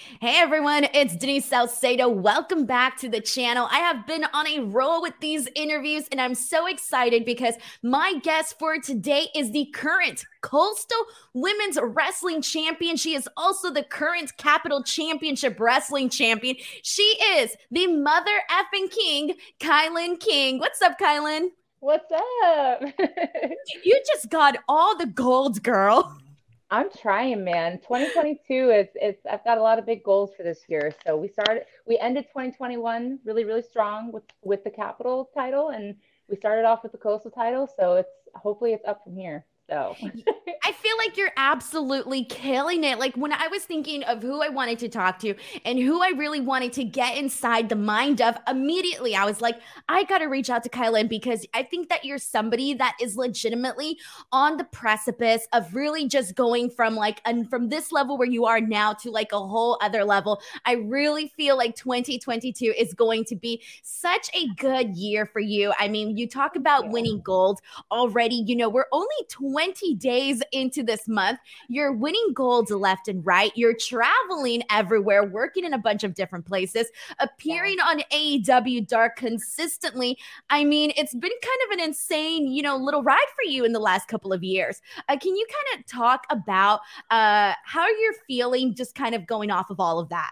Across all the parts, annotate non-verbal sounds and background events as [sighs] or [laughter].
Hey everyone, it's Denise Salcedo. Welcome back to the channel. I have been on a roll with these interviews and I'm so excited because my guest for today is the current Coastal Women's Wrestling Champion. She is also the current Capital Championship Wrestling Champion. She is the mother effing king, KiLynn King. What's up, KiLynn? What's up? [laughs] you just got all the gold, girl. [laughs] I'm trying, man. 2022 is it's I've got a lot of big goals for this year. So we started we ended 2021 really really strong with with the capital title and we started off with the coastal title. So it's hopefully it's up from here. So [laughs] I feel like you're absolutely killing it. Like when I was thinking of who I wanted to talk to and who I really wanted to get inside the mind of, immediately I was like, I got to reach out to KiLynn because I think that you're somebody that is legitimately on the precipice of really just going from like, and from this level where you are now to like a whole other level. I really feel like 2022 is going to be such a good year for you. I mean, you talk about winning gold already. You know, we're only 20 20 days into this month. You're winning golds left and right. You're traveling everywhere, working in a bunch of different places, appearing on AEW Dark consistently. I mean, it's been kind of an insane, you know, little ride for you in the last couple of years. Uh, can you kind of talk about uh, how you're feeling just kind of going off of all of that?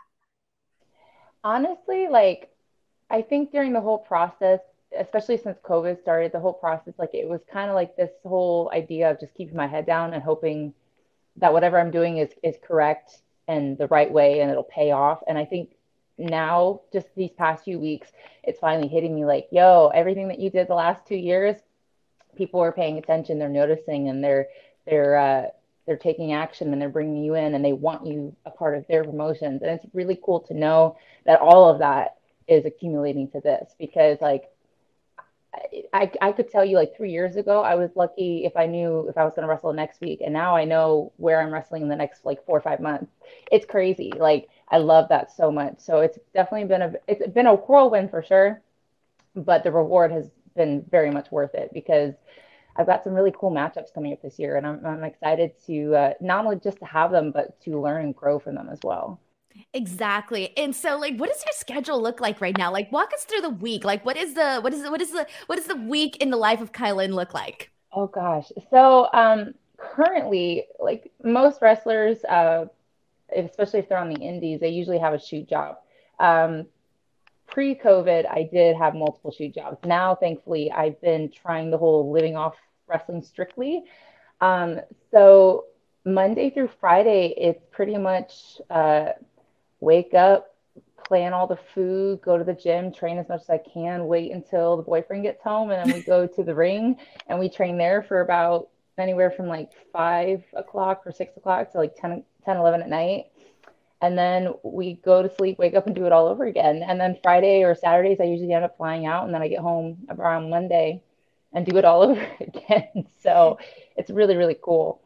Honestly, like, I think during the whole process, especially since COVID started, the whole process, like it was kind of like this whole idea of just keeping my head down and hoping that whatever I'm doing is is correct and the right way and it'll pay off. And I think now, just these past few weeks, it's finally hitting me like, yo, everything that you did the last two years, people are paying attention, they're noticing, and they're they're uh, they're taking action and they're bringing you in and they want you a part of their promotions. And it's really cool to know that all of that is accumulating to this because like I, I could tell you like three years ago, I was lucky if I knew if I was going to wrestle next week. And now I know where I'm wrestling in the next like four or five months. It's crazy. Like I love that so much. So it's definitely been a, it's been a whirlwind for sure, but the reward has been very much worth it because I've got some really cool matchups coming up this year. And I'm, I'm excited to uh, not only just to have them, but to learn and grow from them as well. Exactly. And so like what does your schedule look like right now? Like walk us through the week. Like what is the what is the what is the what is the week in the life of KiLynn look like? Oh gosh. So um currently like most wrestlers uh especially if they're on the indies, they usually have a shoot job. Um pre-COVID, I did have multiple shoot jobs. Now thankfully I've been trying the whole living off wrestling strictly. Um so Monday through Friday, it's pretty much uh, wake up, plan all the food, go to the gym, train as much as I can, wait until the boyfriend gets home, and then we go [laughs] to the ring and we train there for about anywhere from like five o'clock or six o'clock to like 10, 10 11 at night. And then we go to sleep, wake up, and do it all over again. And then Friday or Saturdays, I usually end up flying out, and then I get home around Monday and do it all [laughs] over again. So it's really, really cool.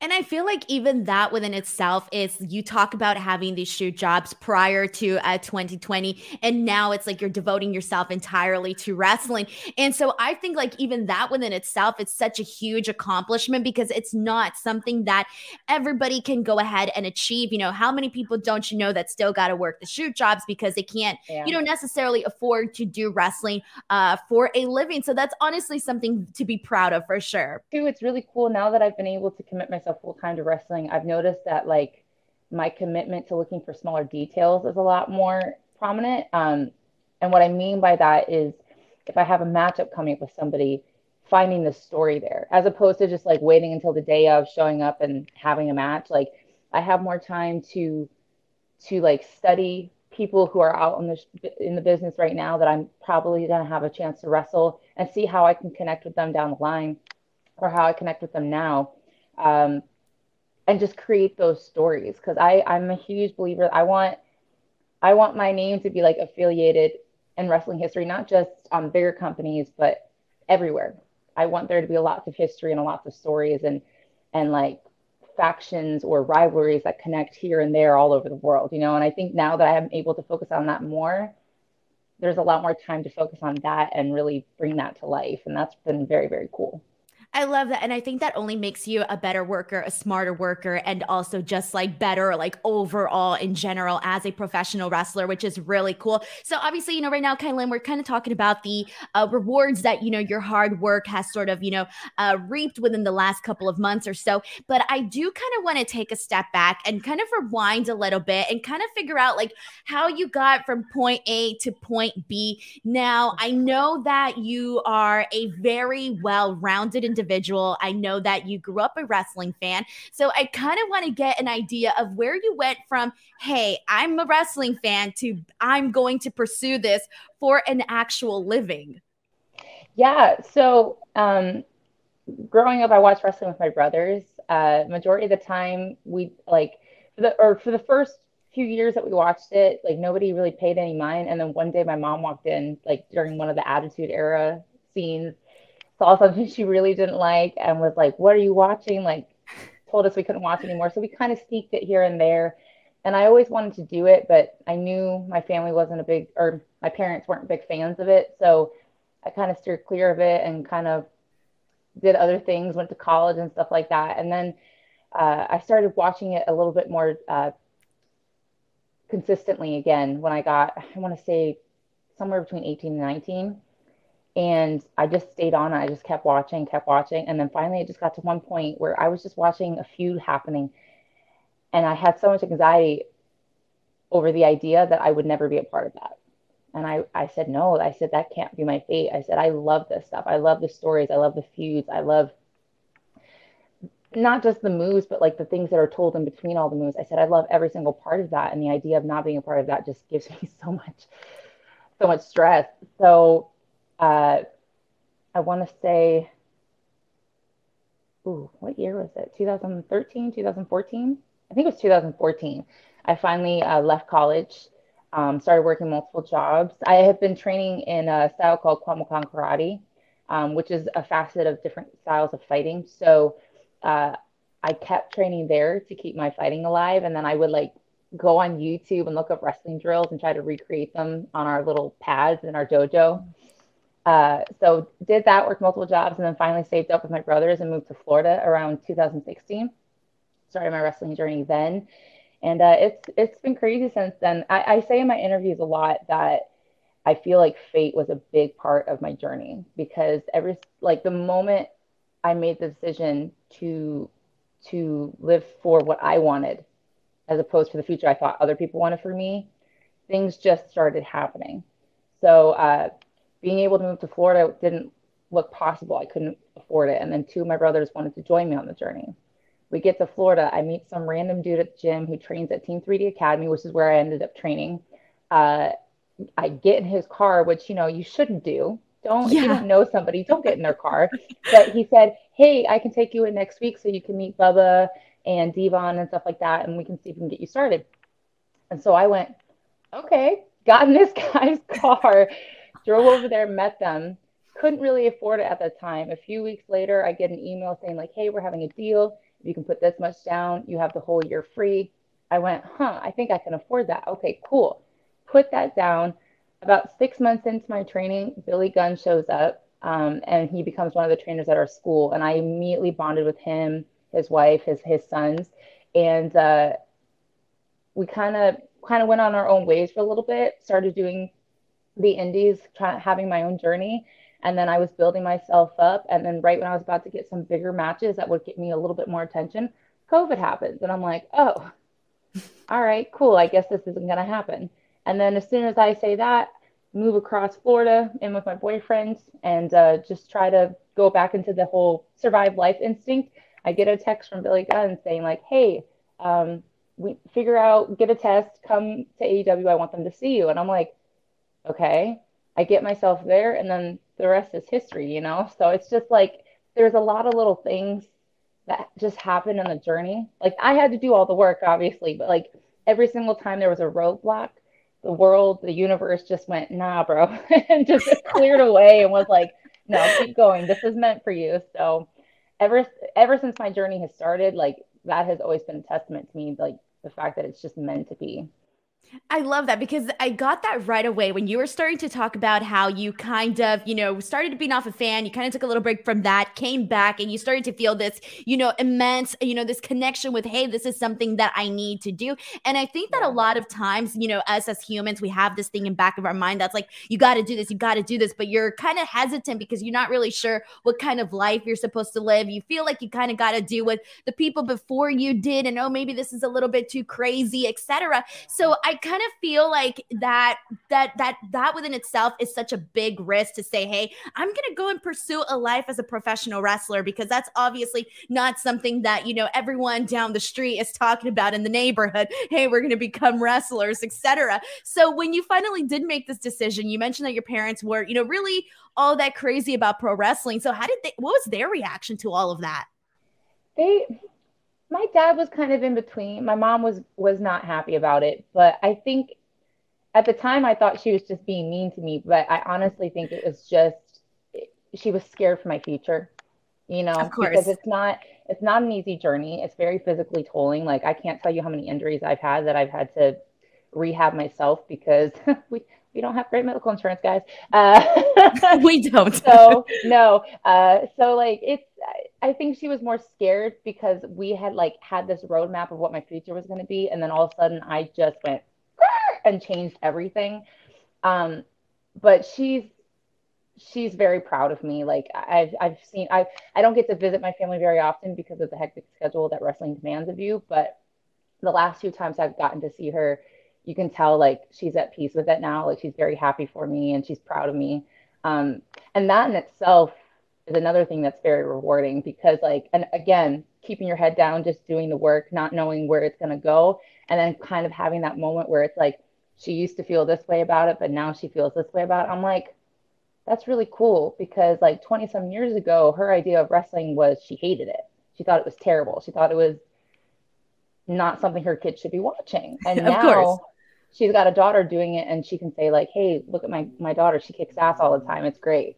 And I feel like even that within itself is you talk about having these shoot jobs prior to uh, 2020, and now it's like you're devoting yourself entirely to wrestling. And so I think like even that within itself, it's such a huge accomplishment because it's not something that everybody can go ahead and achieve. You know, how many people don't you know that still got to work the shoot jobs because they can't, yeah. you know, necessarily afford to do wrestling uh, for a living? So that's honestly something to be proud of for sure. Too, it's really cool now that I've been able to commit myself myself full time to wrestling, I've noticed that like my commitment to looking for smaller details is a lot more prominent. Um, and what I mean by that is if I have a matchup coming up with somebody, finding the story there, as opposed to just like waiting until the day of showing up and having a match. Like I have more time to to like study people who are out in the in the business right now that I'm probably going to have a chance to wrestle and see how I can connect with them down the line or how I connect with them now um, and just create those stories because I I'm a huge believer. I want I want my name to be like affiliated in wrestling history, not just on bigger companies, but everywhere. I want there to be lots of history and lots of stories and and like factions or rivalries that connect here and there all over the world, you know. And I think now that I am able to focus on that more, there's a lot more time to focus on that and really bring that to life. And that's been very, very cool. I love that. And I think that only makes you a better worker, a smarter worker, and also just like better, like overall in general as a professional wrestler, which is really cool. So, obviously, you know, right now, KiLynn, we're kind of talking about the uh, rewards that, you know, your hard work has sort of, you know, uh, reaped within the last couple of months or so. But I do kind of want to take a step back and kind of rewind a little bit and kind of figure out like how you got from point A to point B. Now, I know that you are a very well rounded individual individual. I know that you grew up a wrestling fan. So I kind of want to get an idea of where you went from, hey, I'm a wrestling fan, to I'm going to pursue this for an actual living. Yeah. So, um, growing up, I watched wrestling with my brothers. Uh, majority of the time, we like for the or for the first few years that we watched it, like nobody really paid any mind. And then one day, my mom walked in, like during one of the Attitude Era scenes, saw something she really didn't like and was like, What are you watching? Like, told us we couldn't watch anymore. So we kind of sneaked it here and there. And I always wanted to do it, but I knew my family wasn't a big, or my parents weren't big fans of it. So I kind of steered clear of it and kind of did other things, went to college and stuff like that. And then uh, I started watching it a little bit more uh, consistently again when I got, I want to say, somewhere between 18 and 19 and I just stayed on. I just kept watching, kept watching, and then finally it just got to one point where I was just watching a feud happening, and I had so much anxiety over the idea that I would never be a part of that. And I, I said, no, I said, that can't be my fate. I said, I love this stuff. I love the stories. I love the feuds. I love not just the moves, but like the things that are told in between all the moves. I said, I love every single part of that. And the idea of not being a part of that just gives [laughs] me so much, so much stress. So uh, I want to say, ooh, what year was it? 2013, 2014? I think it was 2014. I finally uh, left college, um, started working multiple jobs. I have been training in a style called Kwanmukan Karate, um, which is a facet of different styles of fighting. So uh, I kept training there to keep my fighting alive. And then I would like go on YouTube and look up wrestling drills and try to recreate them on our little pads in our dojo. Uh, so did that, worked multiple jobs, and then finally saved up with my brothers and moved to Florida around 2016. Started my wrestling journey then, and uh, it's it's been crazy since then. I, I say in my interviews a lot that I feel like fate was a big part of my journey because every like the moment I made the decision to to live for what I wanted, as opposed to the future I thought other people wanted for me, things just started happening. So uh, being able to move to Florida didn't look possible. I couldn't afford it. And then two of my brothers wanted to join me on the journey. We get to Florida. I meet some random dude at the gym who trains at Team 3D Academy, which is where I ended up training. Uh, I get in his car, which you know you shouldn't do. Don't yeah. you don't know somebody, don't get in their car. but he said, "Hey, I can take you in next week so you can meet Bubba and Devon and stuff like that, and we can see if we can get you started." And so I went, "Okay." Got in this [laughs] guy's car, drove over there, met them, couldn't really afford it at the time. A few weeks later, I get an email saying, like, hey, we're having a deal. If you can put this much down, you have the whole year free. I went, huh, I think I can afford that. Okay, cool. Put that down. About six months into my training, Billy Gunn shows up um, and he becomes one of the trainers at our school. And I immediately bonded with him, his wife, his his sons, and uh, we kind of kind of went on our own ways for a little bit. Started doing the indies, try, having my own journey. And then I was building myself up. And then right when I was about to get some bigger matches that would get me a little bit more attention, COVID happens. And I'm like, oh, all right, cool. I guess this isn't going to happen. And then as soon as I say that, move across Florida in with my boyfriend and uh, just try to go back into the whole survive life instinct. I get a text from Billy Gunn saying like, "Hey, um, we figure out, get a test, come to AEW. I want them to see you." And I'm like, okay? I get myself there and then the rest is history you know? So it's just like there's a lot of little things that just happen in the journey. Like i had to do all the work obviously but like every single time there was a roadblock the world the universe just went nah bro [laughs] and just cleared away and was like no keep going. This is meant for you. So ever ever since my journey has started like that has always been a testament to me like the fact that it's just meant to be I love that because I got that right away when you were starting to talk about how you kind of, you know, started to be off a fan. You kind of took a little break from that, came back, and you started to feel this, you know, immense, you know, this connection with, hey, this is something that I need to do. And I think that a lot of times, you know, us as humans, we have this thing in back of our mind that's like, you got to do this, you got to do this, but you're kind of hesitant because you're not really sure what kind of life you're supposed to live. You feel like you kind of got to do what the people before you did, and oh, maybe this is a little bit too crazy, etc. So I kind of feel like that that that that within itself is such a big risk to say, "Hey, I'm to go and pursue a life as a professional wrestler" because that's obviously not something that, you know, everyone down the street is talking about in the neighborhood. [laughs] Hey, we're to become wrestlers, etc. So when you finally did make this decision, you mentioned that your parents were, you know, really all that crazy about pro wrestling. So how did they what was their reaction to all of that? They my dad was kind of in between. My mom was was not happy about it, but I think at the time I thought she was just being mean to me, but I honestly think it was just she was scared for my future. You know, of course. because it's not it's not an easy journey. It's very physically tolling. Like I can't tell you how many injuries I've had that I've had to rehab myself because [laughs] we we don't have great medical insurance, guys. Uh, [laughs] we don't. [laughs] so no. Uh, so like it's I think she was more scared because we had like had this roadmap of what my future was going to be, and then all of a sudden I just went and changed everything. Um, but she's she's very proud of me. Like I've I've seen I I don't get to visit my family very often because of the hectic schedule that wrestling demands of you, but the last few times I've gotten to see her, you can tell like she's at peace with it now. Like she's very happy for me and she's proud of me. Um, and that in itself is another thing that's very rewarding because like and again keeping your head down just doing the work not knowing where it's going to go and then kind of having that moment where it's like she used to feel this way about it but now she feels this way about it. I'm like that's really cool because like 20 some years ago her idea of wrestling was she hated it. She thought it was terrible. She thought it was not something her kids should be watching. And [laughs] now she's got a daughter doing it and she can say like hey look at my my daughter she kicks ass all the time it's great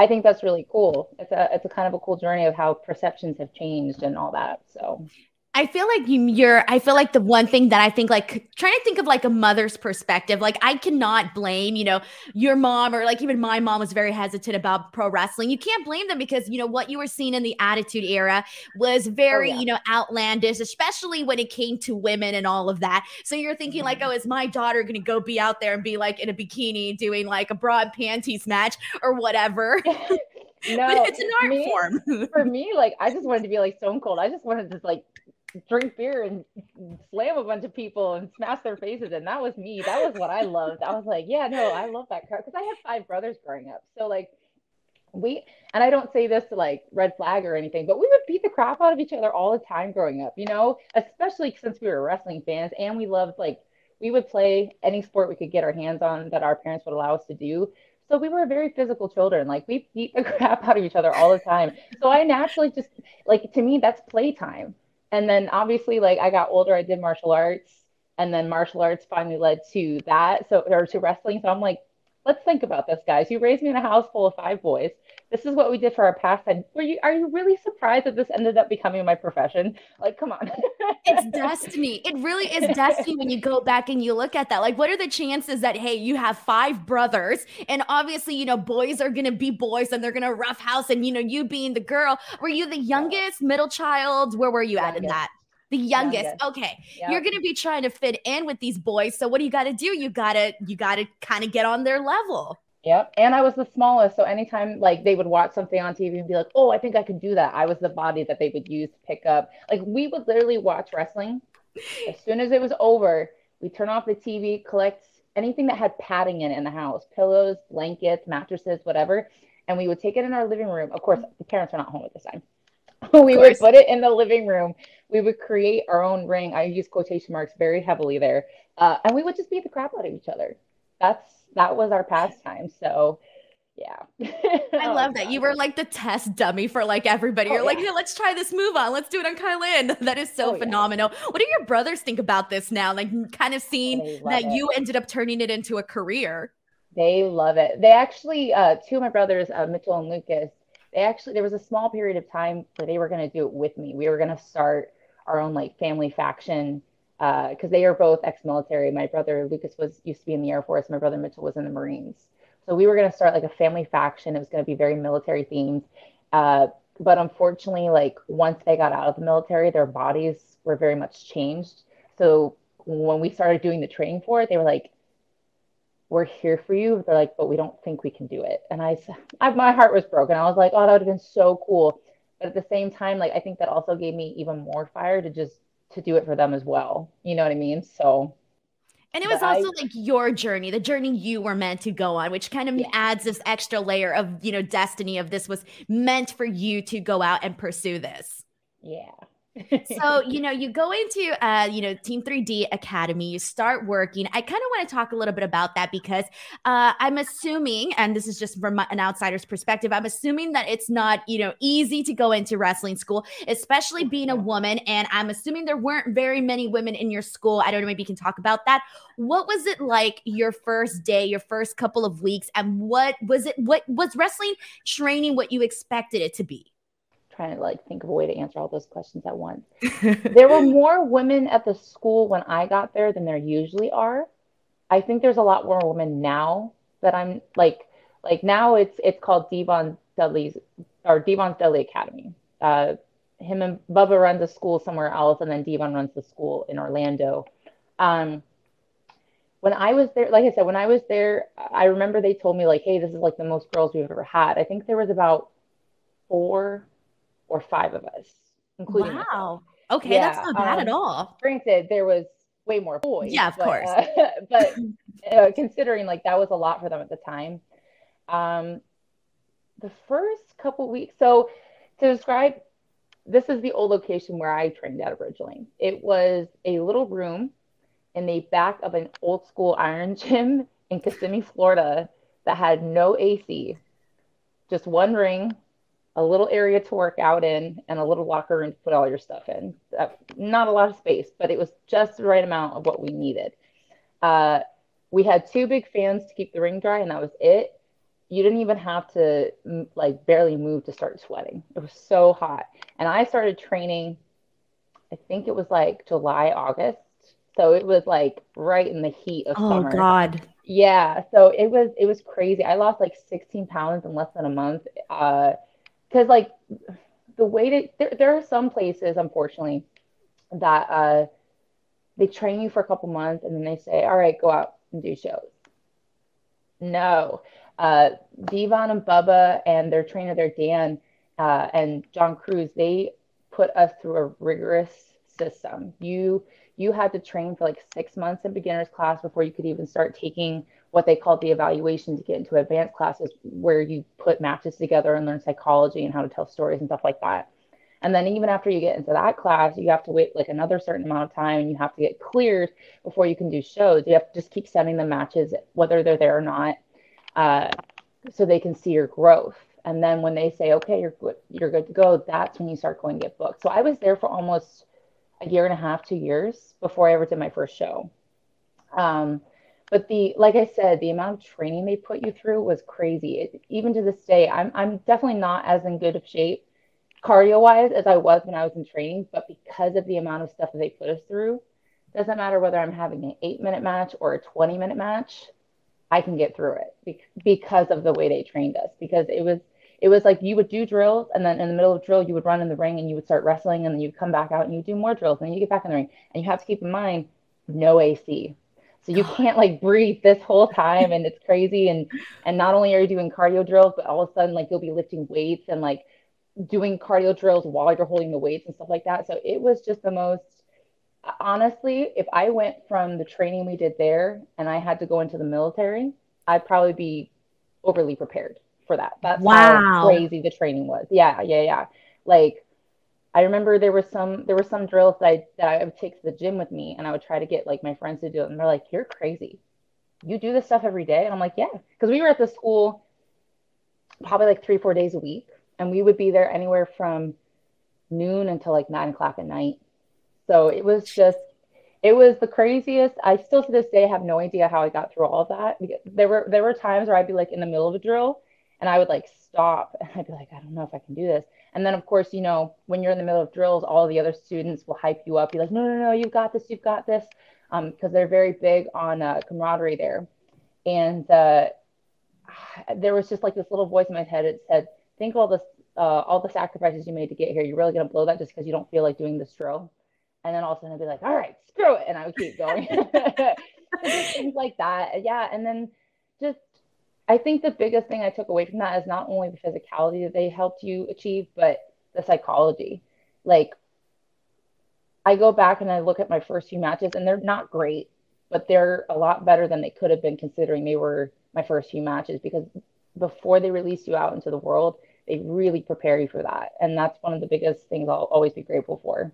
I think that's really cool. It's a it's a kind of a cool journey of how perceptions have changed and all that. So I feel like you, are I feel like the one thing that I think, like, trying to think of like a mother's perspective, like, I cannot blame, you know, your mom or like even my mom was very hesitant about pro wrestling. You can't blame them because, you know, what you were seeing in the Attitude Era was very, oh, yeah. you know, outlandish, especially when it came to women and all of that. So you're thinking, like, mm-hmm. oh, is my daughter going to go be out there and be like in a bikini doing like a broad panties match or whatever? [laughs] [laughs] no, but it's an art me, form. for [laughs] me, like I just wanted to be like Stone Cold. I just wanted to like drink beer and slam a bunch of people and smash their faces and that was me. That was what i loved. I was like yeah no i love that crowd. Because i had five brothers growing up. So like we and i don't say this to like red flag or anything but we would beat the crap out of each other all the time growing up you know? Especially since we were wrestling fans and we loved like we would play any sport we could get our hands on that our parents would allow us to do. So we were very physical children. Like we beat the [laughs] crap out of each other all the time. So I naturally just like to me that's playtime and then obviously like I got older, I did martial arts, and then martial arts finally led to that, so or to wrestling. So I'm like, let's think about this, guys. You raised me in a house full of five boys. This is what we did for our pastime. Were you are you really surprised that this ended up becoming my profession? Like, come on. it's [laughs] destiny. It really is destiny when you go back and you look at that. Like, what are the chances that hey, you have five brothers, and obviously, you know, boys are gonna be boys and they're gonna roughhouse, and you know, you being the girl. Were you the youngest, middle child? Where were you youngest. at in that? the youngest. youngest. Okay. Yep. You're going to be trying to fit in with these boys. So what do you got to do? You got to you got to kind of get on their level. Yep. And I was the smallest. So anytime like they would watch something on TV and be like, oh, I think I could do that. I was the body that they would use to pick up. Like we would literally watch wrestling. As soon as it was over, we turn off the TV, collect anything that had padding in it in the house, pillows, blankets, mattresses, whatever. And we would take it in our living room. Of course, the parents were not home at this time. [laughs] we would put it in the living room. We would create our own ring. I use quotation marks very heavily there. Uh, and we would just beat the crap out of each other. That's that was our pastime. So yeah. [laughs] I oh, love that. You were like the test dummy for like everybody. Oh, You're yeah. like, hey, let's try this move on. Let's do it on KiLynn. [laughs] That is so oh, phenomenal. Yeah. What do your brothers think about this now? Like kind of seeing that it. you ended up turning it into a career. They love it. They actually, uh, two of my brothers, uh, Mitchell and Lucas, they actually there was a small period of time where they were going to do it with me. We were going to start our own like family faction because uh, they are both ex-military. My brother Lucas was used to be in the Air Force. My brother Mitchell was in the Marines. So we were going to start like a family faction. It was going to be very military themed. Uh, but unfortunately, like once they got out of the military, their bodies were very much changed. So when we started doing the training for it, they were like, "We're here for you." They're like, "But we don't think we can do it." And I, I my heart was broken. I was like, "Oh, that would have been so cool." But at the same time, like I think that also gave me even more fire to just to do it for them as well. You know what I mean? So and it was also I, like your journey, the journey you were meant to go on, which kind of yeah. adds this extra layer of, you know, destiny of this was meant for you to go out and pursue this. Yeah so [laughs] you know you go into uh you know team 3d academy you start working. I kind of want to talk a little bit about that because uh i'm assuming and this is just from an outsider's perspective i'm assuming that it's not you know easy to go into wrestling school especially being a woman and i'm assuming there weren't very many women in your school. I don't know maybe you can talk about that. What was it like your first day your first couple of weeks and what was it what was wrestling training what you expected it to be trying to like think of a way to answer all those questions at once. [laughs] there were more women at the school when I got there than there usually are. I think there's a lot more women now that I'm like like now it's it's called Devon Dudley's or Devon's Dudley Academy. Uh, him and Bubba runs a school somewhere else, and then Devon runs the school in Orlando. Um, when I was there, like I said, when I was there, I remember they told me like, "Hey, this is like the most girls we've ever had." I think there was about four or five of us, including wow. Myself. Okay, yeah, that's not bad um, at all. Granted, there was way more boys. Yeah, of but, course. Uh, [laughs] but uh, considering like that was a lot for them at the time. Um, the first couple weeks, so to describe, this is the old location where I trained at originally. It was a little room in the back of an old school iron [laughs] gym in Kissimmee, Florida, that had no AC, just one ring, a little area to work out in and a little locker room to put all your stuff in. Uh, not a lot of space, but it was just the right amount of what we needed. Uh, we had two big fans to keep the ring dry, and that was it. You didn't even have to like barely move to start sweating. It was so hot. And I started training, I think it was like July, August. So it was like right in the heat of oh, summer. Oh God. Yeah. So it was it was crazy. I lost like 16 pounds in less than a month. Uh because like the way that there, there are some places unfortunately that uh they train you for a couple months and then they say all right go out and do shows. No. Uh devon and bubba and their trainer their dan uh, and john cruz they put us through a rigorous system. You you had to train for like six months in beginners class before you could even start taking what they called the evaluation to get into advanced classes where you put matches together and learn psychology and how to tell stories and stuff like that. And then even after you get into that class, you have to wait like another certain amount of time and you have to get cleared before you can do shows. You have to just keep sending them matches, whether they're there or not, uh, so they can see your growth. And then when they say, okay, you're good, you're good to go, that's when you start going to get booked. So I was there for almost a year and a half, two years before I ever did my first show. Um, but the like i said the amount of training they put you through was crazy. It, even to this day i'm i'm definitely not as in good of shape cardio wise as i was when i was in training but because of the amount of stuff that they put us through doesn't matter whether i'm having an 8 minute match or a 20 minute match i can get through it because of the way they trained us. Because it was it was like you would do drills and then in the middle of drill you would run in the ring and you would start wrestling and then you'd come back out and you do more drills and then you get back in the ring. And you have to keep in mind no ac so you can't like breathe this whole time and it's crazy. And and not only are you doing cardio drills, but all of a sudden like you'll be lifting weights and like doing cardio drills while you're holding the weights and stuff like that. So it was just the most honestly, if I went from the training we did there and I had to go into the military, I'd probably be overly prepared for that. That's wow. how crazy the training was. Yeah, yeah, yeah. Like I remember there was some there were some drills that I that I would take to the gym with me and I would try to get like my friends to do it and they're like, You're crazy. You do this stuff every day? And I'm like, Yeah. Because we were at the school probably like three, four days a week. And we would be there anywhere from noon until like nine o'clock at night. So it was just it was the craziest. I still to this day have no idea how I got through all of that. There were there were times where I'd be like in the middle of a drill and I would like stop [laughs] and I'd be like, I don't know if I can do this And then, of course, you know, when you're in the middle of drills, all the other students will hype you up. Be like, no, no, no, you've got this, you've got this, because um, they're very big on uh, camaraderie there. And uh, [sighs] there was just like this little voice in my head. It said, think all this, uh, all the sacrifices you made to get here. You're really gonna blow that just because you don't feel like doing this drill. And then all of a sudden I'd be like, all right, screw it, and I would keep going. [laughs] things like that, yeah. And then just I think the biggest thing I took away from that is not only the physicality that they helped you achieve, but the psychology. Like, I go back and I look at my first few matches, and they're not great, but they're a lot better than they could have been considering they were my first few matches because before they release you out into the world, they really prepare you for that. And that's one of the biggest things I'll always be grateful for.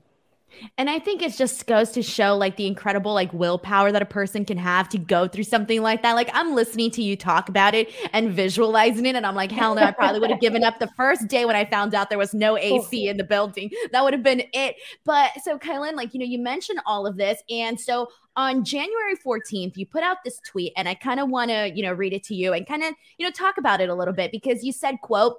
And I think it just goes to show like the incredible like willpower that a person can have to go through something like that. Like I'm listening to you talk about it and visualizing it, and I'm like, hell no, I probably would have given up the first day when I found out there was no [laughs] AC in the building. That would have been it. But so KiLynn, like you know, you mentioned all of this, and so on January 14th, you put out this tweet, and I kind of want to you know read it to you and kind of you know talk about it a little bit because you said, quote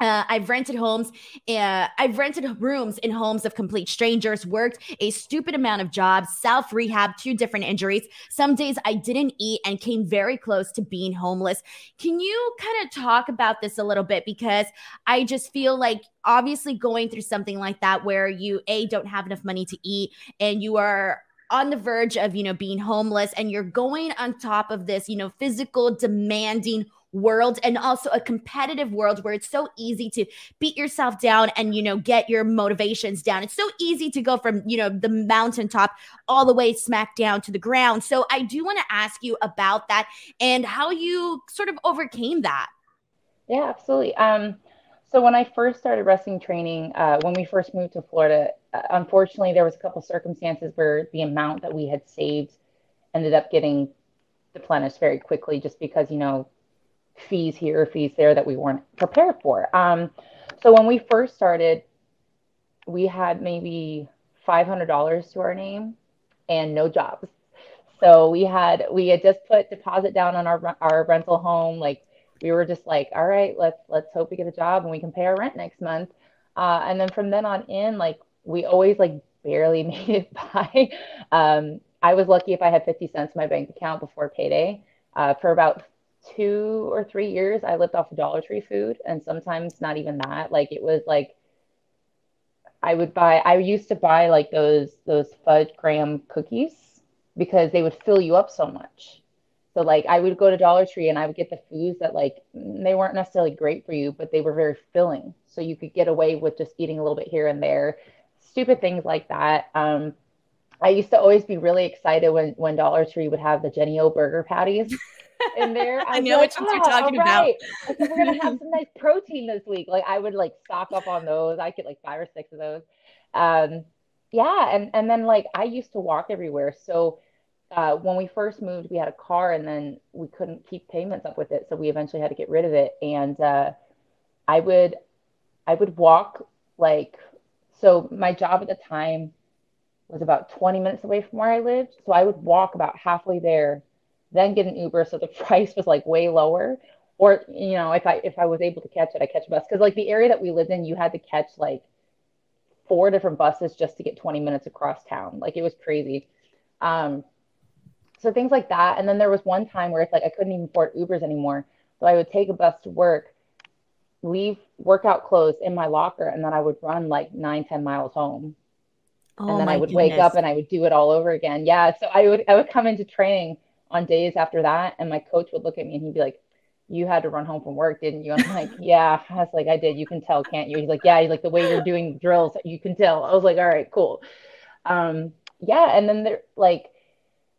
uh, I've rented homes. Uh, I've rented rooms in homes of complete strangers, worked a stupid amount of jobs, self rehab, two different injuries. Some days I didn't eat and came very close to being homeless. Can you kind of talk about this a little bit? Because I just feel like obviously going through something like that where you, A, don't have enough money to eat and you are on the verge of, you know, being homeless and you're going on top of this, you know, physical demanding world and also a competitive world where it's so easy to beat yourself down and you know get your motivations down. It's so easy to go from you know the mountaintop all the way smack down to the ground. So i do want to ask you about that and how you sort of overcame that. Yeah absolutely. Um so when i first started wrestling training uh, when we first moved to florida uh, unfortunately there was a couple circumstances where the amount that we had saved ended up getting replenished very quickly just because you know fees here, fees there that we weren't prepared for. Um, so when we first started, we had maybe $500 to our name and no jobs. So we had we had just put deposit down on our our rental home. Like we were just like, all right, let's let's hope we get a job and we can pay our rent next month. Uh, and then from then on in, like we always like barely [laughs] made it by. Um, I was lucky if I had 50 cents in my bank account before payday. Uh, for about two or three years, I lived off of Dollar Tree food, and sometimes not even that. Like it was like I would buy. I used to buy like those those fudge graham cookies because they would fill you up so much. So like I would go to Dollar Tree and I would get the foods that like they weren't necessarily great for you, but they were very filling. So you could get away with just eating a little bit here and there, stupid things like that. Um, I used to always be really excited when when Dollar Tree would have the Jennie-O burger patties in there. [laughs] I, I know like, what you're oh, talking right. about. we're gonna have [laughs] some nice protein this week. Like I would like stock up on those. I get like five or six of those. Um, yeah, and and then like I used to walk everywhere. So uh, when we first moved, we had a car, and then we couldn't keep payments up with it, so we eventually had to get rid of it. And uh, I would I would walk like so. My job at the time was about 20 minutes away from where I lived, so I would walk about halfway there then get an Uber. So the [laughs] price was like way lower. Or, you know, if I if I was able to catch it, I catch a bus. Because like the area that we lived in, you had to catch like four different buses just to get 20 minutes across town. Like it was crazy. Um, so things like that. And then there was one time where it's like I couldn't even afford Ubers anymore. So I would take a bus to work, leave workout clothes in my locker, and then I would run like nine, 10 miles home. Oh and then I would goodness. wake up and I would do it all over again. Yeah. So I would I would come into training on days after that, and my coach would look at me and he'd be like, "You had to run home from work, didn't you?" I'm like, "Yeah." I was like, "I did. You can tell, can't you?" He's like, "Yeah." He's like, "The way you're doing drills, you can tell." I was like, "All right, cool." Um, yeah, and then there, like,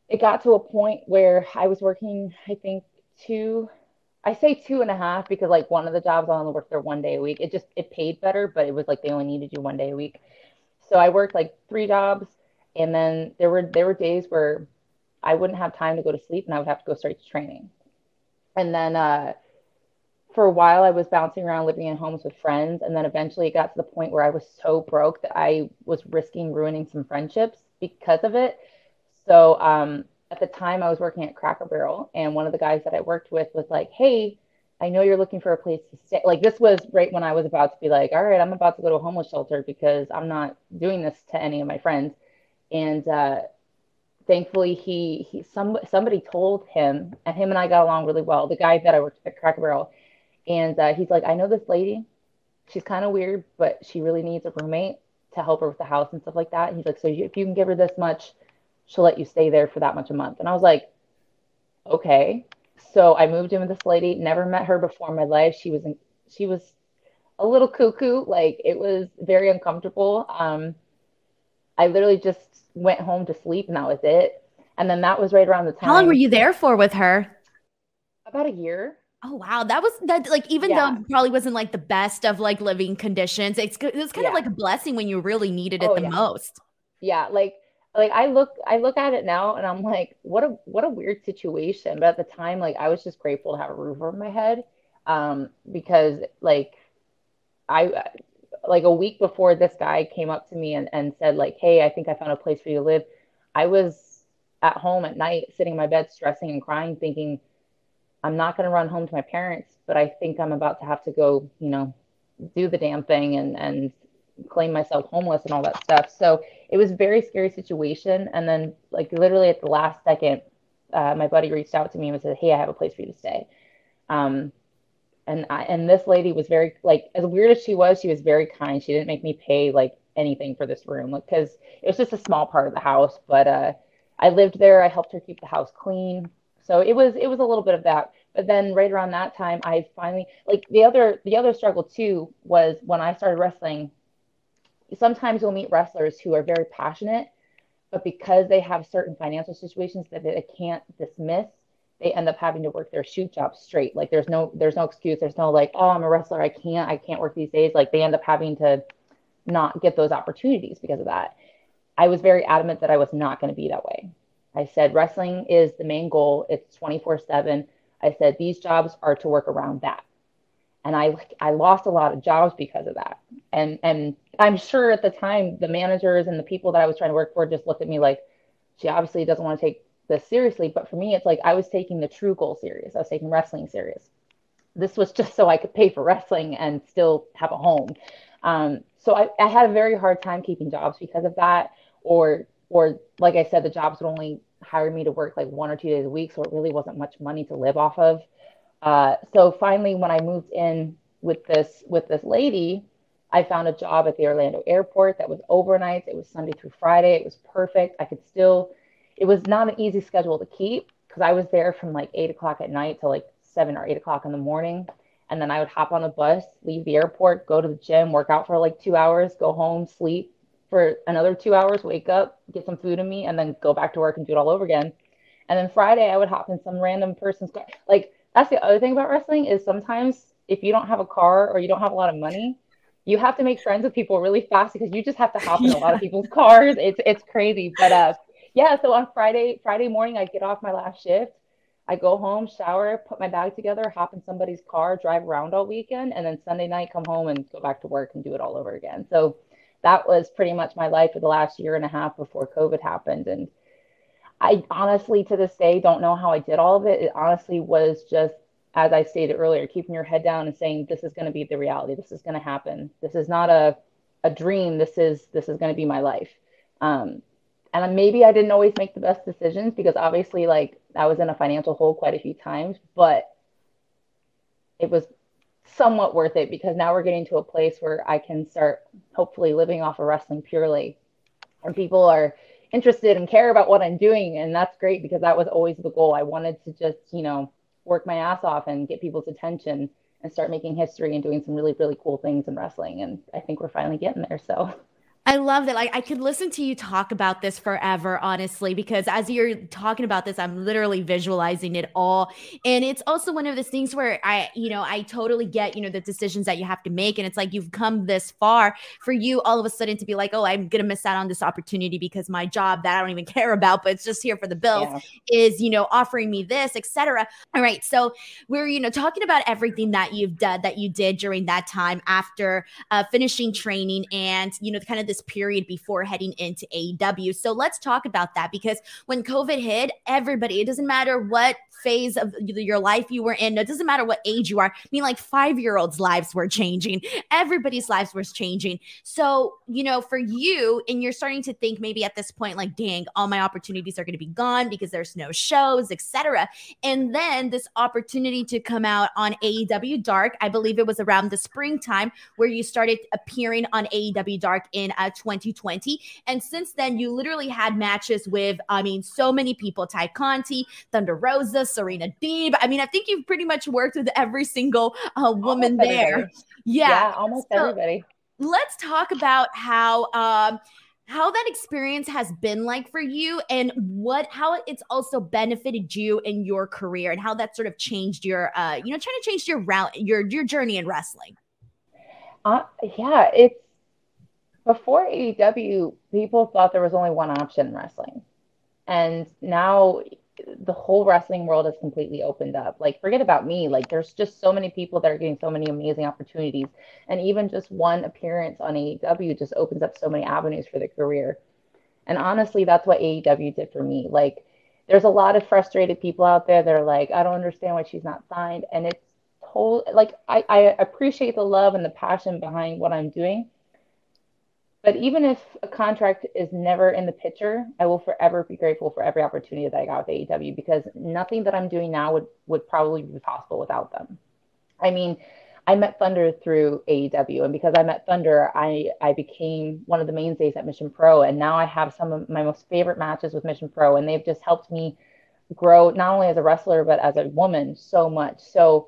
it got to a point where I was working, I think two. I say two and a half because like one of the jobs I only worked there one day a week. It just it paid better, but it was like they only needed you one day a week. So I worked like three jobs, and then there were there were days where I wouldn't have time to go to sleep and I would have to go straight to training. And then uh, for a while, I was bouncing around living in homes with friends. And then eventually it got to the point where I was so broke that I was risking ruining some friendships because of it. So um, at the time, I was working at Cracker Barrel. And one of the guys that I worked with was like, hey, I know you're looking for a place to stay. Like this was right when I was about to be like, all right, I'm about to go to a homeless shelter because I'm not doing this to any of my friends. And uh, thankfully, he he some somebody told him, and him and I got along really well. The guy that I worked at Cracker Barrel, and uh, he's like, I know this lady. She's kind of weird, but she really needs a roommate to help her with the house and stuff like that. And he's like, so if you can give her this much, she'll let you stay there for that much a month. And I was like, okay. So I moved in with this lady. Never met her before in my life. She was she was a little cuckoo. Like it was very uncomfortable. Um, I literally just went home to sleep and that was it. And then that was right around the time. How long were you there for with her? About a year. Oh wow, that was that like even yeah. though probably wasn't like the best of like living conditions, it's it was kind yeah. of like a blessing when you really needed it oh, the yeah. most. Yeah, like like I look I look at it now and I'm like, what a what a weird situation. But at the time, like I was just grateful to have a roof over my head. Um, because like I like a week before this guy came up to me and, and said, like, hey, I think I found a place for you to live. I was at home at night sitting in my bed stressing and crying, thinking, I'm not gonna run home to my parents, but I think I'm about to have to go, you know, do the damn thing and and claim myself homeless and all that stuff. So it was a very scary situation. And then, like, literally at the last second, uh, my buddy reached out to me and said, Hey, I have a place for you to stay. Um, and I, and this lady was very like as weird as she was, she was very kind. She didn't make me pay like anything for this room because it was just a small part of the house. But uh, I lived there. I helped her keep the house clean. So it was it was a little bit of that. But then right around that time, I finally like the other the other struggle too was when I started wrestling sometimes you'll meet wrestlers who are very passionate, but because they have certain financial situations that they can't dismiss, they end up having to work their shoot job straight. Like there's no there's no excuse. There's no like, oh, I'm a wrestler. I can't I can't work these days. Like they end up having to not get those opportunities because of that. I was very adamant that I was not going to be that way. I said wrestling is the main goal. It's 24/7. I said these jobs are to work around that. And I I lost a lot of jobs because of that. And and I'm sure at the time the managers and the people that I was trying to work for just looked at me like, she obviously doesn't want to take this seriously. But for me, it's like I was taking the true goal serious. I was taking wrestling serious. This was [laughs] just so I could pay for wrestling and still have a home. Um, so I, I had a very hard time keeping jobs because of that. Or or like I said, the jobs would only hire me to work like one or two days a week, so it really wasn't much money to live off of. Uh, so finally, when I moved in with this with this lady, I found a job at the Orlando airport that was overnight. It was Sunday through Friday. It was perfect. I could still, it was not an easy schedule to keep because I was there from like eight o'clock at night to like seven or eight o'clock in the morning. And then I would hop on the bus, leave the airport, go to the gym, work out for like two hours, go home, sleep for another two hours, wake up, get some food in me, and then go back to work and do it all over again. And then Friday, I would hop in some random person's car. Like, that's the other thing about wrestling is sometimes if you don't have a car or you don't have a lot of money, you have to make friends with people really fast because you just have to hop in yeah. a lot of [laughs] people's cars. It's it's crazy. But uh yeah, so on Friday, Friday morning I get off my last shift. I go home, shower, put my bag together, hop in somebody's car, drive around all weekend, and then Sunday night come home and go back to work and do it all over again. So that was pretty much my life for the last year and a half before COVID happened. And I honestly, to this day, don't know how I did all of it. It honestly was just as I stated earlier, keeping your head down and saying this is going to be the reality. This is going to happen. This is not a a dream. This is this is going to be my life. Um, and maybe I didn't always make the best decisions because obviously, like I was in a financial hole quite a few times, but it was somewhat worth it because now we're getting to a place where I can start hopefully living off of wrestling purely, and people are interested and care about what I'm doing, and that's great because that was always the goal. I wanted to just you know work my ass off and get people's attention and start making history and doing some really really cool things in wrestling. And i think we're finally getting there so I love that. Like, I could listen to you talk about this forever, honestly, because as you're talking about this, I'm literally visualizing it all. And it's also one of those things where I, you know, I totally get, you know, the decisions that you have to make. And it's like you've come this far for you all of a sudden to be like, oh, I'm going to miss out on this opportunity because my job that I don't even [laughs] care about, but it's just here for the bills yeah. is, you know, offering me this, etc. All right. So we're, you know, talking about everything that you've done, that you did during that time after uh, finishing training and, you know, kind of this this period before heading into AEW. So let's talk about that because when COVID hit, everybody, it doesn't matter what phase of your life you were in, it doesn't matter what age you are. I mean, like five year olds' lives were changing, everybody's lives was changing. So, you know, for you, and you're starting to think maybe at this point, like, dang, all my opportunities are going to be gone because there's no shows, etc. And then this opportunity to come out on AEW Dark, I believe it was around the springtime where you started appearing on AEW Dark in 2020. And since then, you literally had matches with, I mean, so many people Tay Conti, Thunder Rosa, Serena Deeb. I mean, I think you've pretty much worked with every single uh, woman almost there. Yeah. yeah. almost so everybody. Let's talk about how. Um, how that experience has been like for you and what how it's also benefited you in your career and how that sort of changed your uh you know trying to change your route your your journey in wrestling uh yeah it's before AEW people thought there was only one option in wrestling and now the whole wrestling world has completely opened up. Like, forget about me. Like, there's just so many people that are getting so many amazing opportunities. And even just one appearance on AEW just opens up so many avenues for the career. And honestly, that's what AEW did for me. Like, there's a lot of frustrated people out there that are like, I don't understand why she's not signed. And it's whole like I, I appreciate the love and the passion behind what I'm doing but even if a contract is never in the picture, I will forever be grateful for every opportunity that I got with AEW because nothing that I'm doing now would, would probably be possible without them. I mean, I met Thunder through AEW, and because I met Thunder, I, I became one of the mainstays at Mission Pro, and now I have some of my most favorite matches with Mission Pro, and they've just helped me grow not only as a wrestler but as a woman so much. So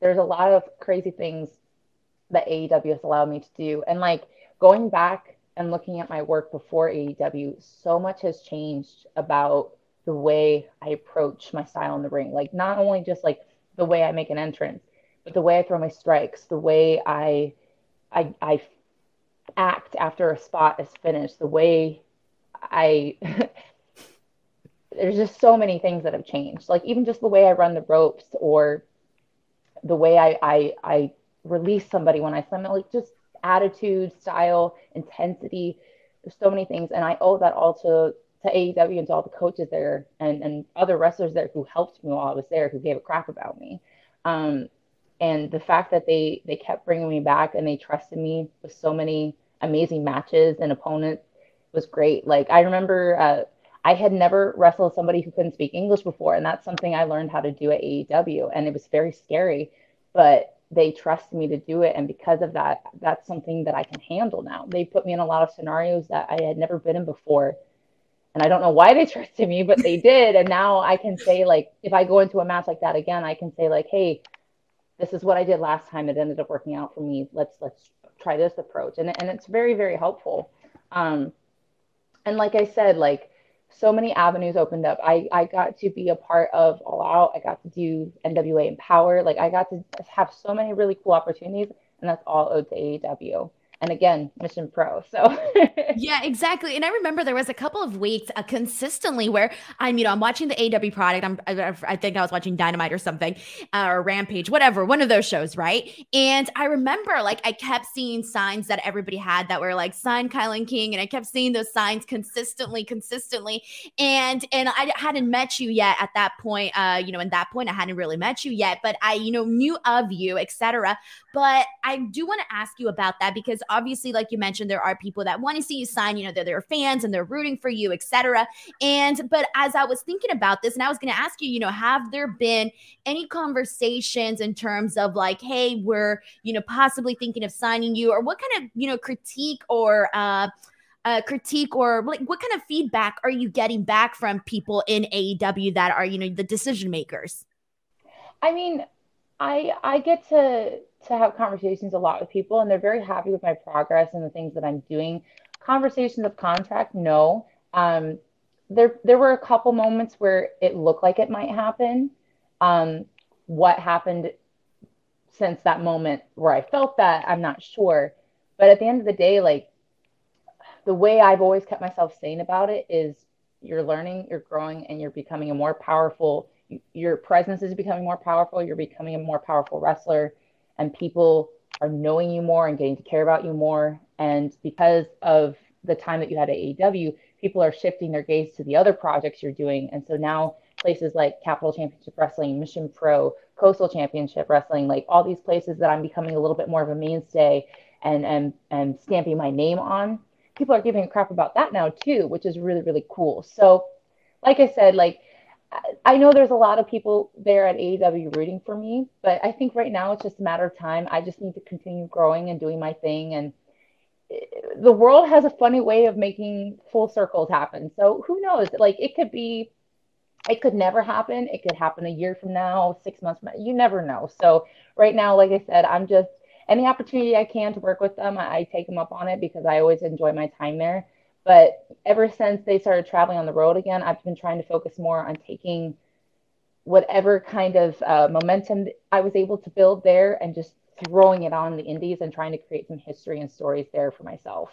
there's a lot of crazy things that AEW has allowed me to do, and like going back and looking at my work before AEW, so much has changed about the way I approach my style in the ring. Like not only just like the way I make an entrance, but the way I throw my strikes, the way I I I act after a spot is finished, the way I [laughs] there's just so many things that have changed. Like even just the way I run the ropes or the way I I, I release somebody when I slam it, like just attitude, style, intensity. There's so many things, and I owe that all to to AEW and to all the coaches there and and other wrestlers there who helped me while I was there, who gave a crap about me. Um, and the fact that they they kept bringing me back and they trusted me with so many amazing matches and opponents was great. Like I remember. Uh, I had never wrestled somebody who couldn't speak English before, and that's something I learned how to do at AEW, and it was very scary. But they trust me to do it. And because of that that's something that i can handle now. They put me in a lot of scenarios that i had never been in before. And i don't know why they [laughs] trusted me but they did. And now i can say like if i go into a match like that again i can say like hey this is what i did last time. It ended up working out for me. Let's let's try this approach. And, and it's very very helpful. Um and like i said like so many avenues opened up. I, I got to be a part of All Out. I got to do NWA Empower. Like I got to have so many really cool opportunities, and that's all owed to AEW and again mission pro so. [laughs] Yeah exactly and i remember there was a couple of weeks uh, consistently where i'm you know i'm watching the AEW product i'm i, I think i was watching dynamite or something uh, or rampage whatever one of those shows right? And i remember like i kept seeing signs that everybody had that were like sign KiLynn King and i kept seeing those signs consistently consistently and and i hadn't met you yet at that point uh you know in that point i hadn't really met you yet but i you know knew of you etc but i do want to ask you about that because obviously, like you mentioned, there are people that want to see you sign, you know, they're, they're fans and they're rooting for you, etc. And but as I was thinking about this, and I was going to ask you, you know, have there been any conversations in terms of like, hey, we're, you know, possibly thinking of signing you, or what kind of, you know, critique or uh uh, critique or like what kind of feedback are you getting back from people in AEW that are you know the decision makers? I mean, I I get to to have conversations a lot with people, and they're very happy with my progress and the things that I'm doing. Conversations of contract, no. Um, there there were a couple moments where it looked like it might happen. Um, what happened since that moment where I felt that, I'm not sure. But at the end of the day, like the way I've always kept myself sane about it is you're learning, you're growing, and you're becoming a more powerful your presence is becoming more powerful. You're becoming a more powerful wrestler, and people are knowing you more and getting to care about you more. And because of the time that you had at AEW, people are shifting their gaze to the other projects you're doing. And so now places like Capital Championship Wrestling, Mission Pro, Coastal Championship Wrestling, like all these places that I'm becoming a little bit more of a mainstay and and and stamping my name on. People are giving a crap about that now too, which is really really cool. So, like I said, like I know there's a lot of people there at AEW rooting for me, but I think right now it's just a matter of time. I just need to continue growing and doing my thing. And eh, the world has a funny way of making full circles happen. So who knows? Like it could be, it could never happen. It could happen a year from now, six months from now. You never know. So right now, like I said, I'm just any opportunity I can to work with them, I, I take them up on it because I always enjoy my time there. But ever since they started traveling on the road again, I've been trying to focus more on taking whatever kind of uh, momentum I was able to build there and just throwing it on the indies and trying to create some history and stories there for myself.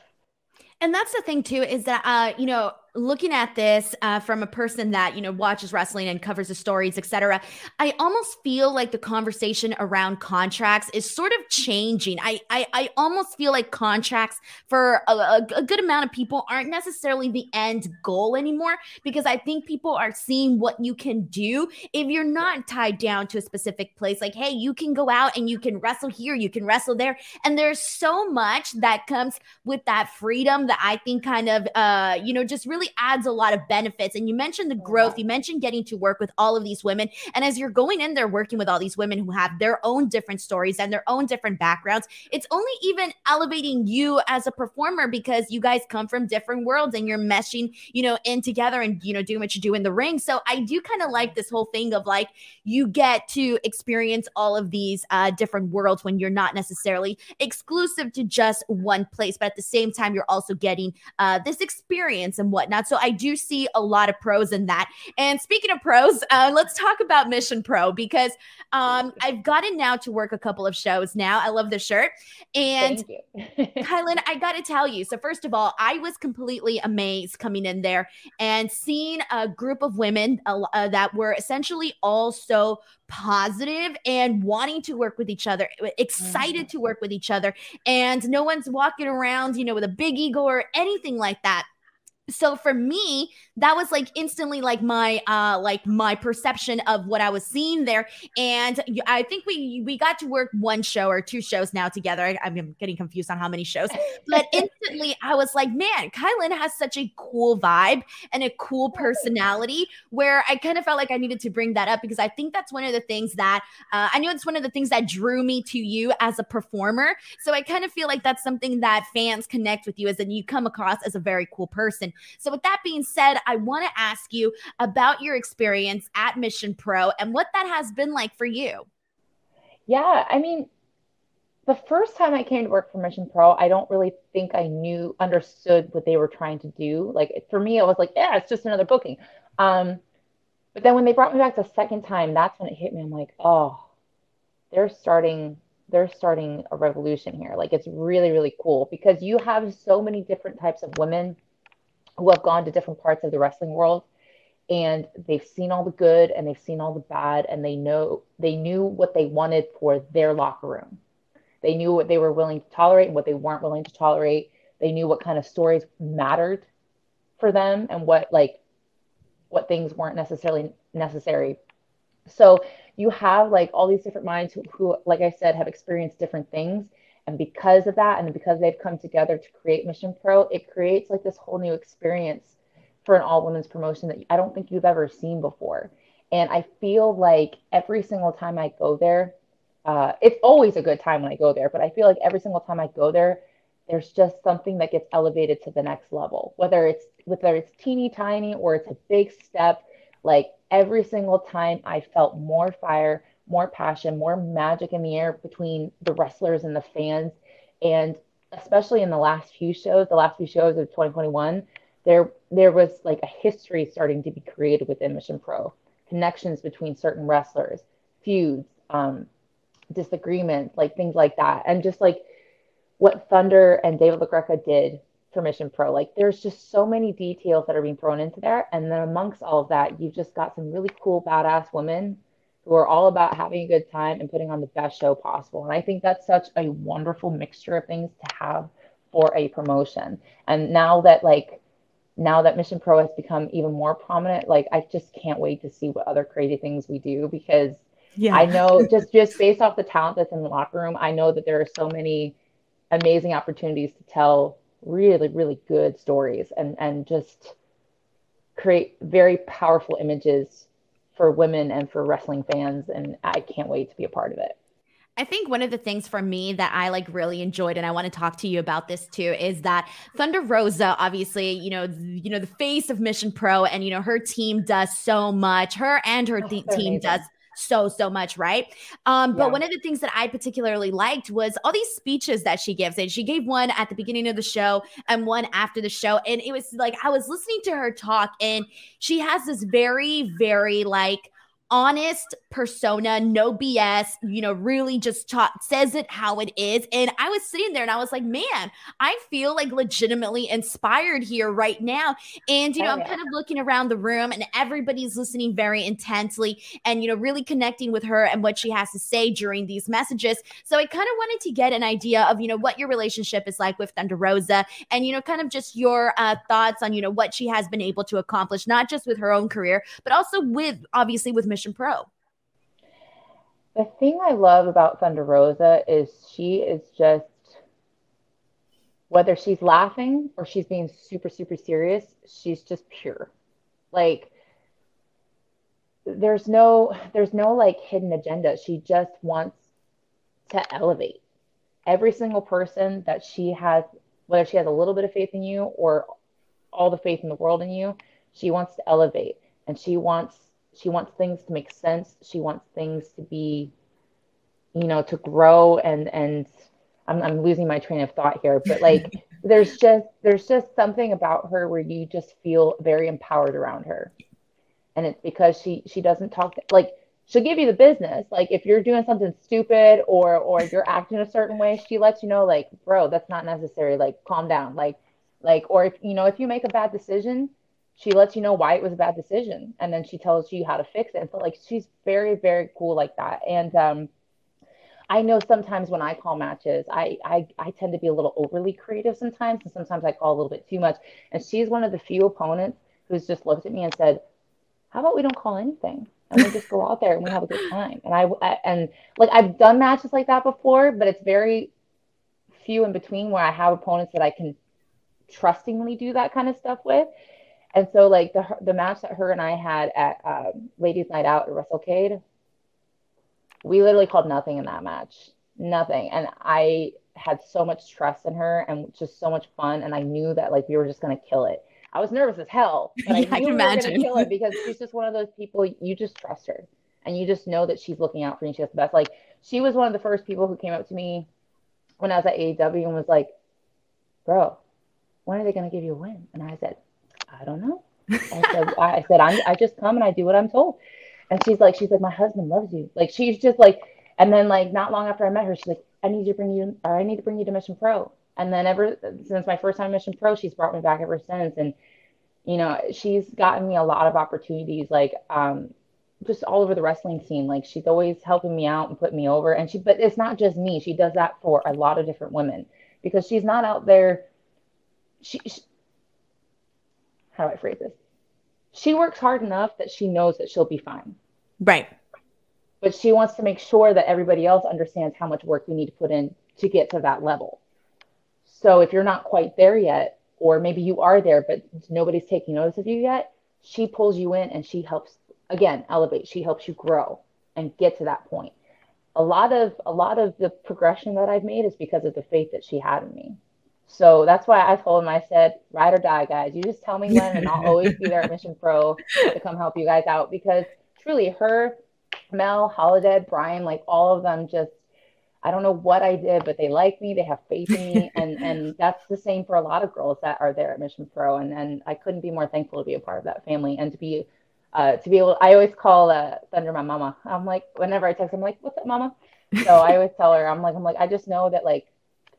And that's the thing too is that uh, you know looking at this uh, from a person that you know watches wrestling and covers the stories etc i almost feel like the conversation around contracts is sort of changing. I i, I almost feel like contracts for a, a, a good amount of people aren't necessarily the end goal anymore because i think people are seeing what you can do if you're not tied down to a specific place. Like hey you can go out and you can wrestle here you can wrestle there. And there's so much that comes with that freedom that i think kind of uh you know just really really adds a lot of benefits. And you mentioned the growth, you mentioned getting to work with all of these women. And as you're going in there working with all these women who have their own different stories and their own different backgrounds, it's only even elevating you as a performer because you guys come from different worlds and you're meshing, you know, in together and, you know, doing what you do in the ring. So I do kind of like this whole thing of like, you get to experience all of these uh, different worlds when you're not necessarily exclusive to just one place, but at the same time, you're also getting uh, this experience and whatnot whatnot. So I do see a lot of pros in that. And speaking of pros, uh, let's talk about Mission Pro because um, [laughs] I've gotten now to work a couple of shows now. I love the shirt. And [laughs] KiLynn, I got to tell you. So, first of all, I was completely amazed coming in there and seeing a group of women uh, that were essentially all so positive and wanting to work with each other, excited mm. to work with each other. And no one's walking around, you know, with a big ego or anything like that so for me that was like instantly like my uh like my perception of what i was seeing there. And i think we we got to work one show or two shows now together. I, am getting confused on how many shows. But [laughs] instantly i was like man KiLynn has such a cool vibe and a cool personality where i kind of felt like i needed to bring that up because i think that's one of the things that uh, i knew it's one of the things that drew me to you as a performer. So i kind of feel like that's something that fans connect with you as and you come across as a very cool person so, with that being said, I want to ask you about your experience at Mission Pro and what that has been like for you. Yeah, I mean, the first time I came to work for Mission Pro, I don't really think I knew, understood what they were trying to do. Like for me, it was like, yeah, it's just another booking. Um, but then when they brought me back the second time, that's when it hit me. I'm like, oh, they're starting, they're starting a revolution here. Like it's really, really cool because you have so many different types of women who have gone to different parts of the wrestling world and they've seen all the good and they've seen all the bad and they know they knew what they wanted for their locker room. They knew what they were willing to tolerate and what they weren't willing to tolerate. They knew what kind of stories mattered for them and what like what things weren't necessarily necessary. So you have like all these different minds who, who like i said have experienced different things and because of that, and because they've come together to create Mission Pro, it creates like this whole new experience for an all women's promotion that I don't think you've ever seen before. And I feel like every single time I go there, uh, it's always a good time when I go there, but I feel like every single time I go there, there's just something that gets elevated to the next level. Whether it's whether it's teeny tiny or it's a big step, like every single time I felt more fire, more passion, more magic in the air between the wrestlers and the fans. And especially in the last few shows, the last few shows of 2021, there there was like a history starting to be created within Mission Pro, connections between certain wrestlers, feuds, um, disagreements, like things like that, and just like what Thunder and David LaGreca did for Mission Pro. Like there's just so many details that are being thrown into there, and then amongst all of that, you've just got some really cool badass women who are all about having a good time and putting on the best show possible. And I think that's such a wonderful mixture of things to have for a promotion. And now that like now that Mission Pro has become even more prominent, like I just can't wait to see what other crazy things we do because yeah. I know [laughs] just just based off the talent that's in the locker room, I know that there are so many amazing opportunities to tell really really good stories and and just create very powerful images for women and for wrestling fans and I can't wait to be a part of it. I think one of the things for me that I like really enjoyed, and I want to talk to you about this too, is that Thunder Rosa, obviously, you know, you know, the face of Mission Pro, and you know, her team does so much. Her and her oh, th- team amazing. does so so much right um but yeah. one of the things that i particularly liked was all these speeches that she gives and she gave one at the beginning of the show and one after the show and it was like i was listening to her talk and she has this very very like honest persona, no BS, you know, really just ta- says it how it is. And I was sitting there and I was like, man, I feel like legitimately inspired here right now. And, you know, oh. I'm kind of looking around the room and everybody's listening very intensely and, you know, really connecting with her and what she has to say during these messages. So I kind of wanted to get an idea of, you know, what your relationship is like with Thunder Rosa and, you know, kind of just your uh, thoughts on, you know, what she has been able to accomplish, not just with her own career, but also with obviously with Pro. The thing I love about Thunder Rosa is she is just whether she's laughing or she's being super super serious, she's just pure. Like there's no there's no like hidden agenda. She just wants to elevate every single person that she has whether she has a little bit of faith in you or all the faith in the world in you, she wants to elevate and she wants she wants things to make sense. She wants things to be you know to grow and and i'm, I'm losing my train of thought here but like [laughs] there's just there's just something about her where you just feel very empowered around her. And it's because she she doesn't talk like she'll give you the business. Like if you're doing something stupid or or you're acting a certain way she lets you know like bro that's not necessary. Like calm down. Like like or if you know if you make a bad decision she lets you know why it was a bad decision and then she tells you how to fix it. So like she's very, very cool like that. And um I know sometimes when I call matches, I, I I tend to be a little overly creative sometimes, and sometimes I call a little bit too much. And she's one of the few opponents who's just looked at me and said, "How about we don't call anything and we just go out there and we have a good time?" And I, I and like I've done matches like that before, but it's very few in between where I have opponents that I can trustingly do that kind of stuff with. And so like the the match that her and I had at um, Ladies Night Out at WrestleCade, we literally called nothing in that match, nothing. And I had so much trust in her and just so much fun, and I knew that like we were just gonna kill it. I was nervous as hell, [laughs] but I yeah, I we imagine. kill it because she's just one of those people you just trust her, and you just know that she's looking out for you. She has the best. Like she was one of the first people who came up to me when I was at AEW and was like, "Bro, when are they gonna give you a win?" And I said, I don't know. I said, I said, i I just come and I do what I'm told. And she's like, she's like, my husband loves you. Like, she's just like, and then like not long after I met her, she's like, I need to bring you, or I need to bring you to Mission Pro. And then ever since my first time Mission Pro, she's brought me back ever since. And, you know, she's gotten me a lot of opportunities, like, um, just all over the wrestling scene. Like she's always helping me out and putting me over. And she, but it's not just me. She does that for a lot of different women because she's not out there. She, she how do I phrase this? She works hard enough that she knows that she'll be fine. Right. But she wants to make sure that everybody else understands how much work you need to put in to get to that level. So if you're not quite there yet, or maybe you are there, but nobody's taking notice of you yet, she pulls you in and she helps again elevate. She helps you grow and get to that point. A lot of a lot of the progression that I've made is because of the faith that she had in me. So that's why I told him, I said, ride or die, guys. You just tell me when, and I'll always be there at Mission Pro to come help you guys out. Because truly, her, Mel, Holidead, Brian, like all of them just, I don't know what I did, but they like me. They have faith in me. And, and [laughs] that's the same for a lot of girls that are there at Mission Pro. And, and I couldn't be more thankful to be a part of that family and to be, uh, to be able, I always call uh, Thunder my mama. I'm like, whenever I text, I'm like, what's up, mama? So I always tell her, I'm like, I'm like, I just know that like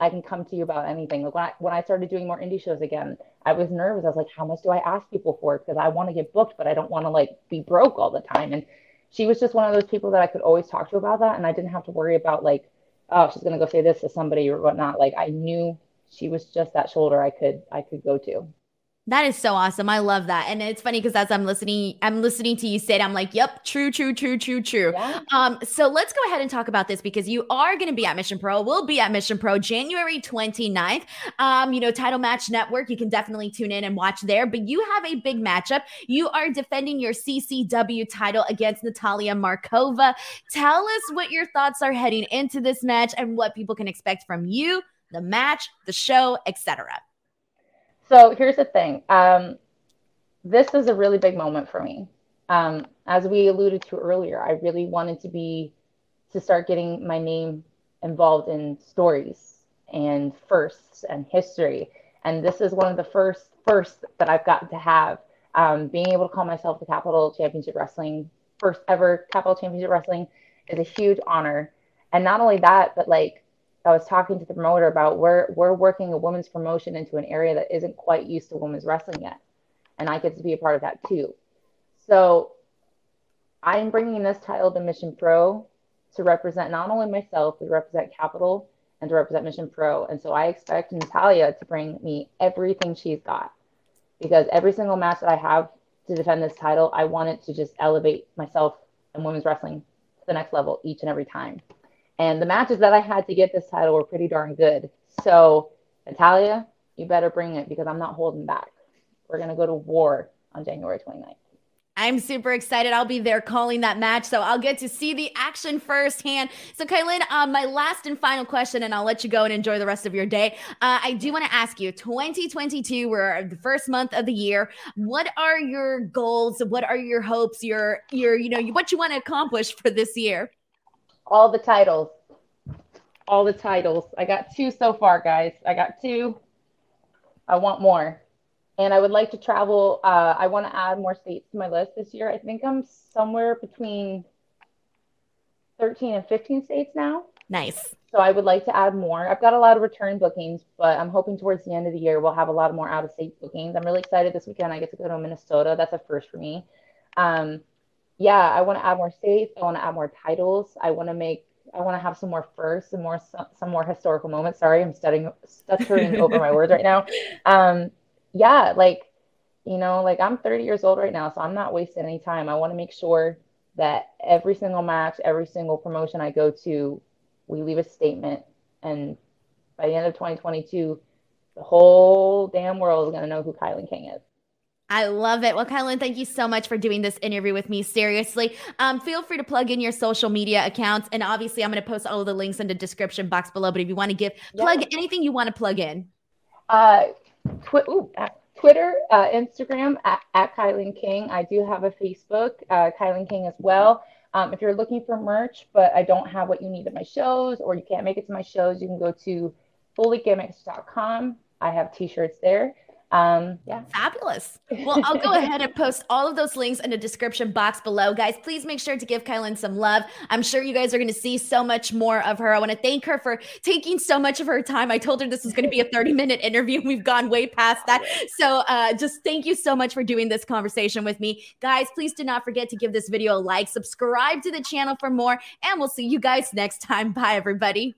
I can come to you about anything. Like when I when I started doing more indie shows again, I was nervous. I was like, how much do I ask people for? Because I want to get booked, but I don't want to like be broke all the time. And she was just one of those people that I could always talk to about that, and I didn't have to worry about like, oh, she's gonna go say this to somebody or whatnot. Like I knew she was just that shoulder I could I could go to. That is so awesome. I love that. And it's funny because as I'm listening, I'm listening to you say it, I'm like, yep, true, true, true, true, true. Yeah. Um, so let's go ahead and talk about this because you are going to be at Mission Pro. We'll be at Mission Pro January 29th. Um, you know, Title Match Network, you can definitely tune in and watch there. But you have a big matchup. You are defending your CCW title against Natalia Markova. Tell us what your thoughts are heading into this match and what people can expect from you, the match, the show, etc. So here's the thing. Um, this is a really big moment for me. Um, as we alluded to earlier, I really wanted to be to start getting my name involved in stories and firsts and history. And this is one of the first firsts that I've gotten to have. Um, being able to call myself the Capital Championship Wrestling first ever Capital Championship Wrestling is a huge honor. And not only that, but like I was talking to the promoter about we're we're working a women's promotion into an area that isn't quite used to women's wrestling yet, and I get to be a part of that too. So I'm bringing this title to Mission Pro to represent not only myself, but represent Capital and to represent Mission Pro. And so I expect Natalia to bring me everything she's got because every single match that I have to defend this title, I want it to just elevate myself and women's wrestling to the next level each and every time. And the matches that I had to get this title were pretty darn good. So, Natalia, you better bring it because I'm not holding back. We're going to go to war on January 29th. I'm super excited. I'll be there calling that match, so I'll get to see the action firsthand. So, KiLynn, um, my last and final question, and I'll let you go and enjoy the rest of your day. Uh, I do want to ask you 2022, we're the first month of the year. What are your goals? What are your hopes? Your, your, you know, what you want to accomplish for this year? All the titles. All the titles. I got two so far, guys. I got two. I want more. And I would like to travel. Uh, I want to add more states to my list this year. I think I'm somewhere between 13 and 15 states now. Nice. So I would like to add more. I've got a lot of return bookings, but I'm hoping towards the end of the year we'll have a lot more out of state bookings. I'm really excited this weekend. I get to go to Minnesota. That's a first for me. Um, yeah, I want to add more states. I want to add more titles. I want to make. I want to have some more firsts and more some, some more historical moments. Sorry, I'm studying stuttering [laughs] over my words right now. Um, yeah, like you know, like I'm 30 years old right now, so I'm not wasting any time. I want to make sure that every single match, every single promotion I go to, we leave a statement, and by the end of 2022, the whole damn world is gonna know who Kilynn King is. I love it. Well, Kilynn, thank you so much for doing this interview with me. Seriously, um, feel free to plug in your social media accounts, and obviously, I'm going to post all of the links in the description box below. But if you want to give plug anything you want to plug in, uh, twi- ooh, Twitter, uh, Instagram at, at Kilynn King. I do have a Facebook, uh, Kilynn King as well. Um, if you're looking for merch, but I don't have what you need at my shows, or you can't make it to my shows, you can go to fullygimmicks.com. I have t-shirts there um, yeah. Fabulous. Well, I'll go [laughs] ahead and post all of those links in the description box below. Guys, please make sure to give Kilynn some love. I'm sure you guys are going to see so much more of her. I want to thank her for taking so much of her time. I told her this was going to be a 30 minute interview. [laughs] We've gone way past that. So uh, just thank you so much for doing this conversation with me. Guys, please do not forget to give this video a like, subscribe to the channel for more, and we'll see you guys next time. Bye, everybody.